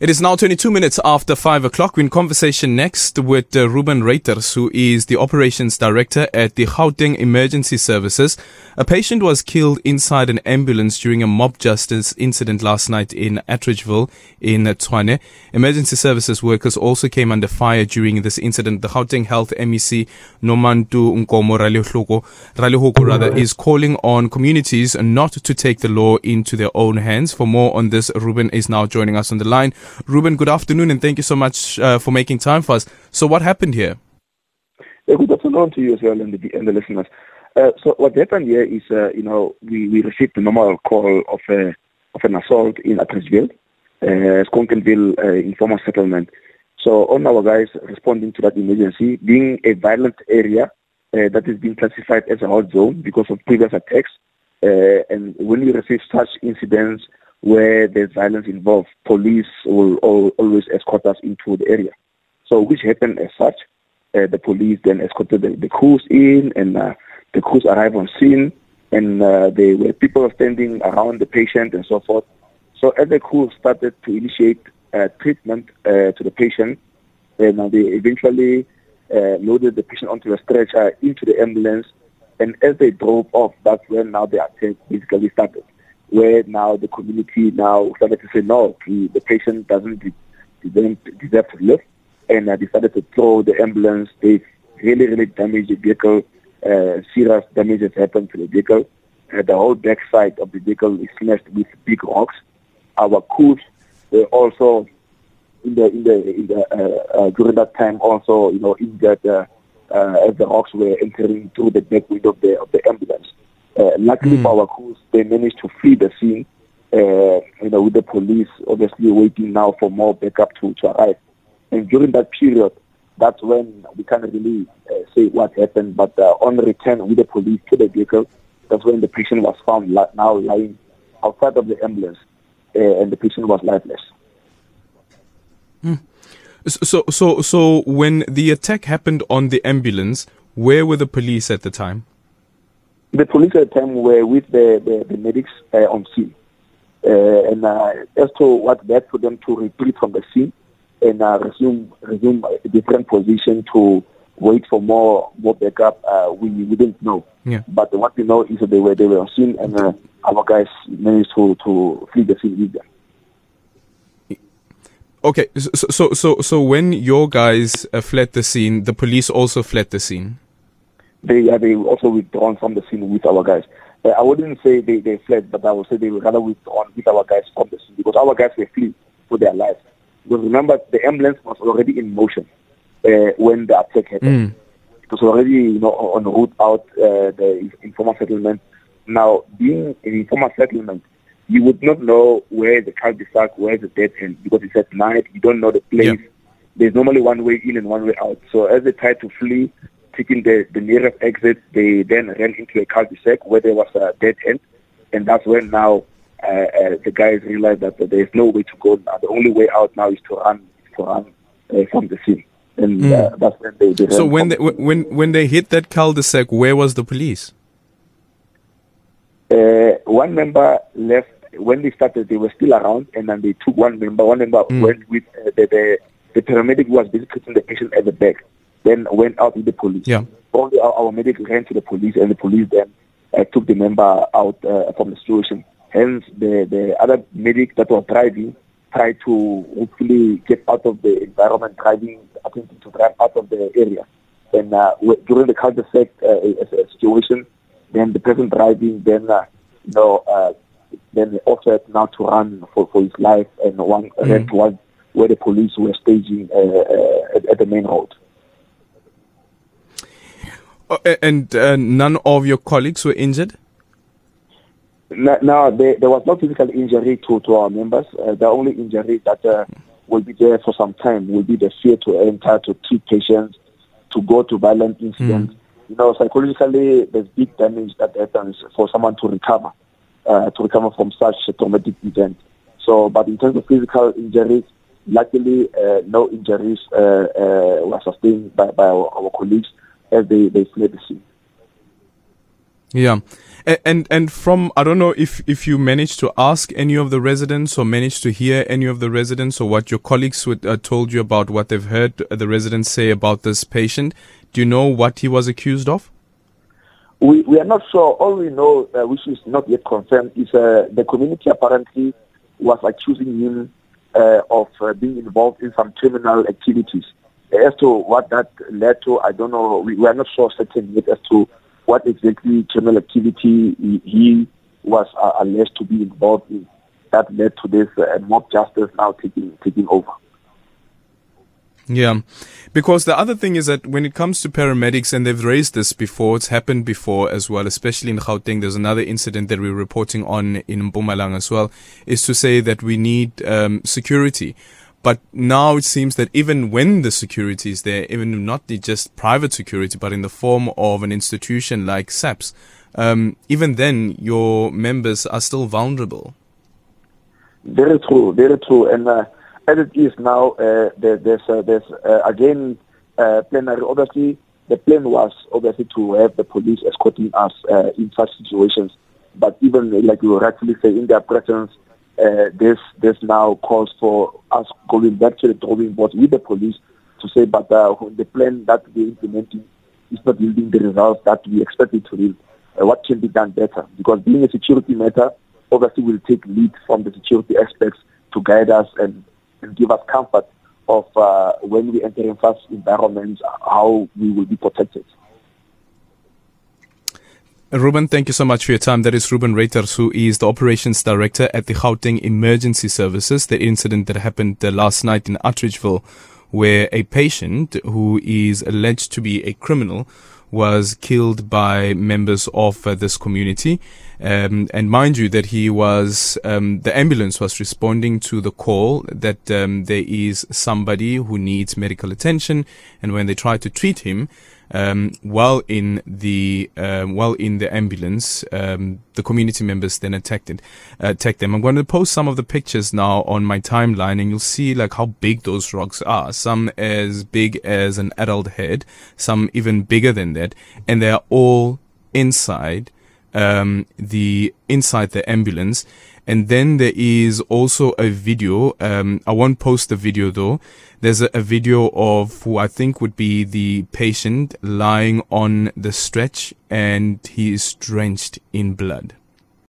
It is now 22 minutes after 5 o'clock. We're in conversation next with uh, Reuben Ruiters, who is the operations director at the Gauteng Emergency Services. A patient was killed inside an ambulance during a mob justice incident last night in Atteridgeville in Tshwane. Emergency services workers also came under fire during this incident. The Gauteng Health MEC, Nomantu Nkomo Ralehloko rather, is calling on communities not to take the law into their own hands. For more on this, Reuben is now joining us on the line. Reuben, good afternoon, and thank you so much uh, for making time for us. So, what happened here? Yeah, good afternoon to you as well and the, and the listeners. Uh, so, what happened here is, uh, you know, we, we received a normal call of a of an assault in Atteridgeville, uh, Skonkenville uh, informal settlement. So, all our guys responding to that emergency, being a violent area uh, that is being classified as a hot zone because of previous attacks, uh, and when we receive such incidents where there's violence involved, police will always escort us into the area. So, which happened as such. Uh, the police then escorted the, the crews in, and uh, the crews arrived on scene, and uh, there were people standing around the patient and so forth. So, as the crew started to initiate uh, treatment uh, to the patient, and they eventually uh, loaded the patient onto a stretcher into the ambulance, and as they drove off, that's when now the attack basically started where now the community now started to say, no, the, the patient doesn't de- deserve to live, and I decided to throw the ambulance. They really, really damaged the vehicle. Uh, serious damage has happened to the vehicle. Uh, the whole back side of the vehicle is smashed with big rocks. Our crews were also in the in the, in the uh, uh, during that time also you know injured uh, uh, as the rocks were entering through the back window of the of the ambulance. Uh, luckily mm. for our crews, they managed to flee the scene, uh, you know, with the police obviously waiting now for more backup to, to arrive. And during that period, that's when we can't really uh, say what happened, but uh, on return with the police to the vehicle, that's when the patient was found li- now lying outside of the ambulance, uh, and the patient was lifeless. Mm. So, so, so, when the attack happened on the ambulance, where were the police at the time? The police at the time were with the, the, the medics uh, on scene. Uh, and uh, as to what led for them to retreat from the scene and uh, resume resume a different position to wait for more more backup, uh, we, we didn't know. Yeah. But what we know is that they were they were on scene and uh, our guys managed to, to flee the scene with them. Okay, so so so, so when your guys uh, fled the scene, the police also fled the scene they uh, they also withdrawn from the scene with our guys. Uh, I wouldn't say they, they fled, but I would say they were rather withdrawn with our guys from the scene because our guys were fleeing for their lives. Because remember, the ambulance was already in motion uh, when the attack happened. Mm. It was already you know on route out uh, the informal settlement. Now, being an informal settlement, you would not know where the cul-de-sac, where the dead end, because it's at night. You don't know the place. Yeah. There's normally one way in and one way out. So as they tried to flee, taking the, the nearest exit, they then ran into a cul-de-sac where there was a dead end. And that's when now uh, uh, the guys realized that there's no way to go now. The only way out now is to run, to run uh, from the scene. And mm. that's when they, they So when they, when, when they hit that cul-de-sac, where was the police? Uh, one member left when they started. They were still around, and then they took one member. One member mm. went with uh, the, the the paramedic who was basically putting the patient at the back then went out with the police. Yeah. Only our, our medic ran to the police, and the police then uh, took the member out uh, from the situation. Hence, the, the other medic that was driving tried to hopefully get out of the environment, driving, attempting to drive out of the area. And uh, during the cul-de-sac uh, situation, then the person driving then, uh, you know, uh, then offered now to run for, for his life and one mm-hmm. ran towards where the police were staging uh, uh, at, at the main road. Uh, and uh, none of your colleagues were injured? No, no there, there, was no physical injury to, to our members. Uh, the only injury that uh, will be there for some time will be the fear to enter, to treat patients, to go to violent incidents. Mm. You know, psychologically, there's big damage that happens for someone to recover, uh, to recover from such a traumatic event. So, but in terms of physical injuries, luckily, uh, no injuries were sustained by, by our, our colleagues as they, they fled the scene. Yeah. And and from I don't know if if you managed to ask any of the residents or managed to hear any of the residents or what your colleagues would, uh, told you about what they've heard the residents say about this patient. Do you know what he was accused of? We we are not sure. All we know, uh, which is not yet confirmed, is uh, the community apparently was accusing him uh, of uh, being involved in some criminal activities. As to what that led to, I don't know. We, we are not sure certain yet as to what exactly criminal activity he, he was uh, alleged to be involved in that led to this uh, mob justice now taking taking over. Yeah, because the other thing is that when it comes to paramedics, and they've raised this before, it's happened before as well, especially in Gauteng. There's another incident that we're reporting on in Mpumalanga as well, is to say that we need um, security. But now it seems that even when the security is there, even not just private security, but in the form of an institution like SAPS, um, even then your members are still vulnerable. Very true, very true. And uh, as it is now, uh, there, there's, uh, there's uh, again uh, plenary. Obviously, the plan was obviously to have the police escorting us uh, in such situations. But even like you rightfully say, in their presence, uh, this this now calls for us going back to the drawing board with the police to say, but uh, the plan that we're implementing is not yielding the results that we expected to yield. Uh, what can be done better? Because being a security matter, obviously we'll take lead from the security experts to guide us and, and give us comfort of uh, when we enter in such environments, how we will be protected. Reuben, thank you so much for your time. That is Reuben Ruiters, who is the operations director at the Gauteng Emergency Services. The incident that happened uh, last night in Atteridgeville, where a patient who is alleged to be a criminal was killed by members of uh, this community. Um, and mind you that he was, um, the ambulance was responding to the call that um, there is somebody who needs medical attention. And when they tried to treat him, um, while in the um, while in the ambulance, um, the community members then attacked it, uh, attacked them. I'm going to post some of the pictures now on my timeline, and you'll see like how big those rocks are. Some as big as an adult head, some even bigger than that, and they are all inside um, the inside the ambulance. And then there is also a video. Um, I won't post the video though. There's a, a, video of who I think would be the patient lying on the stretch and he is drenched in blood.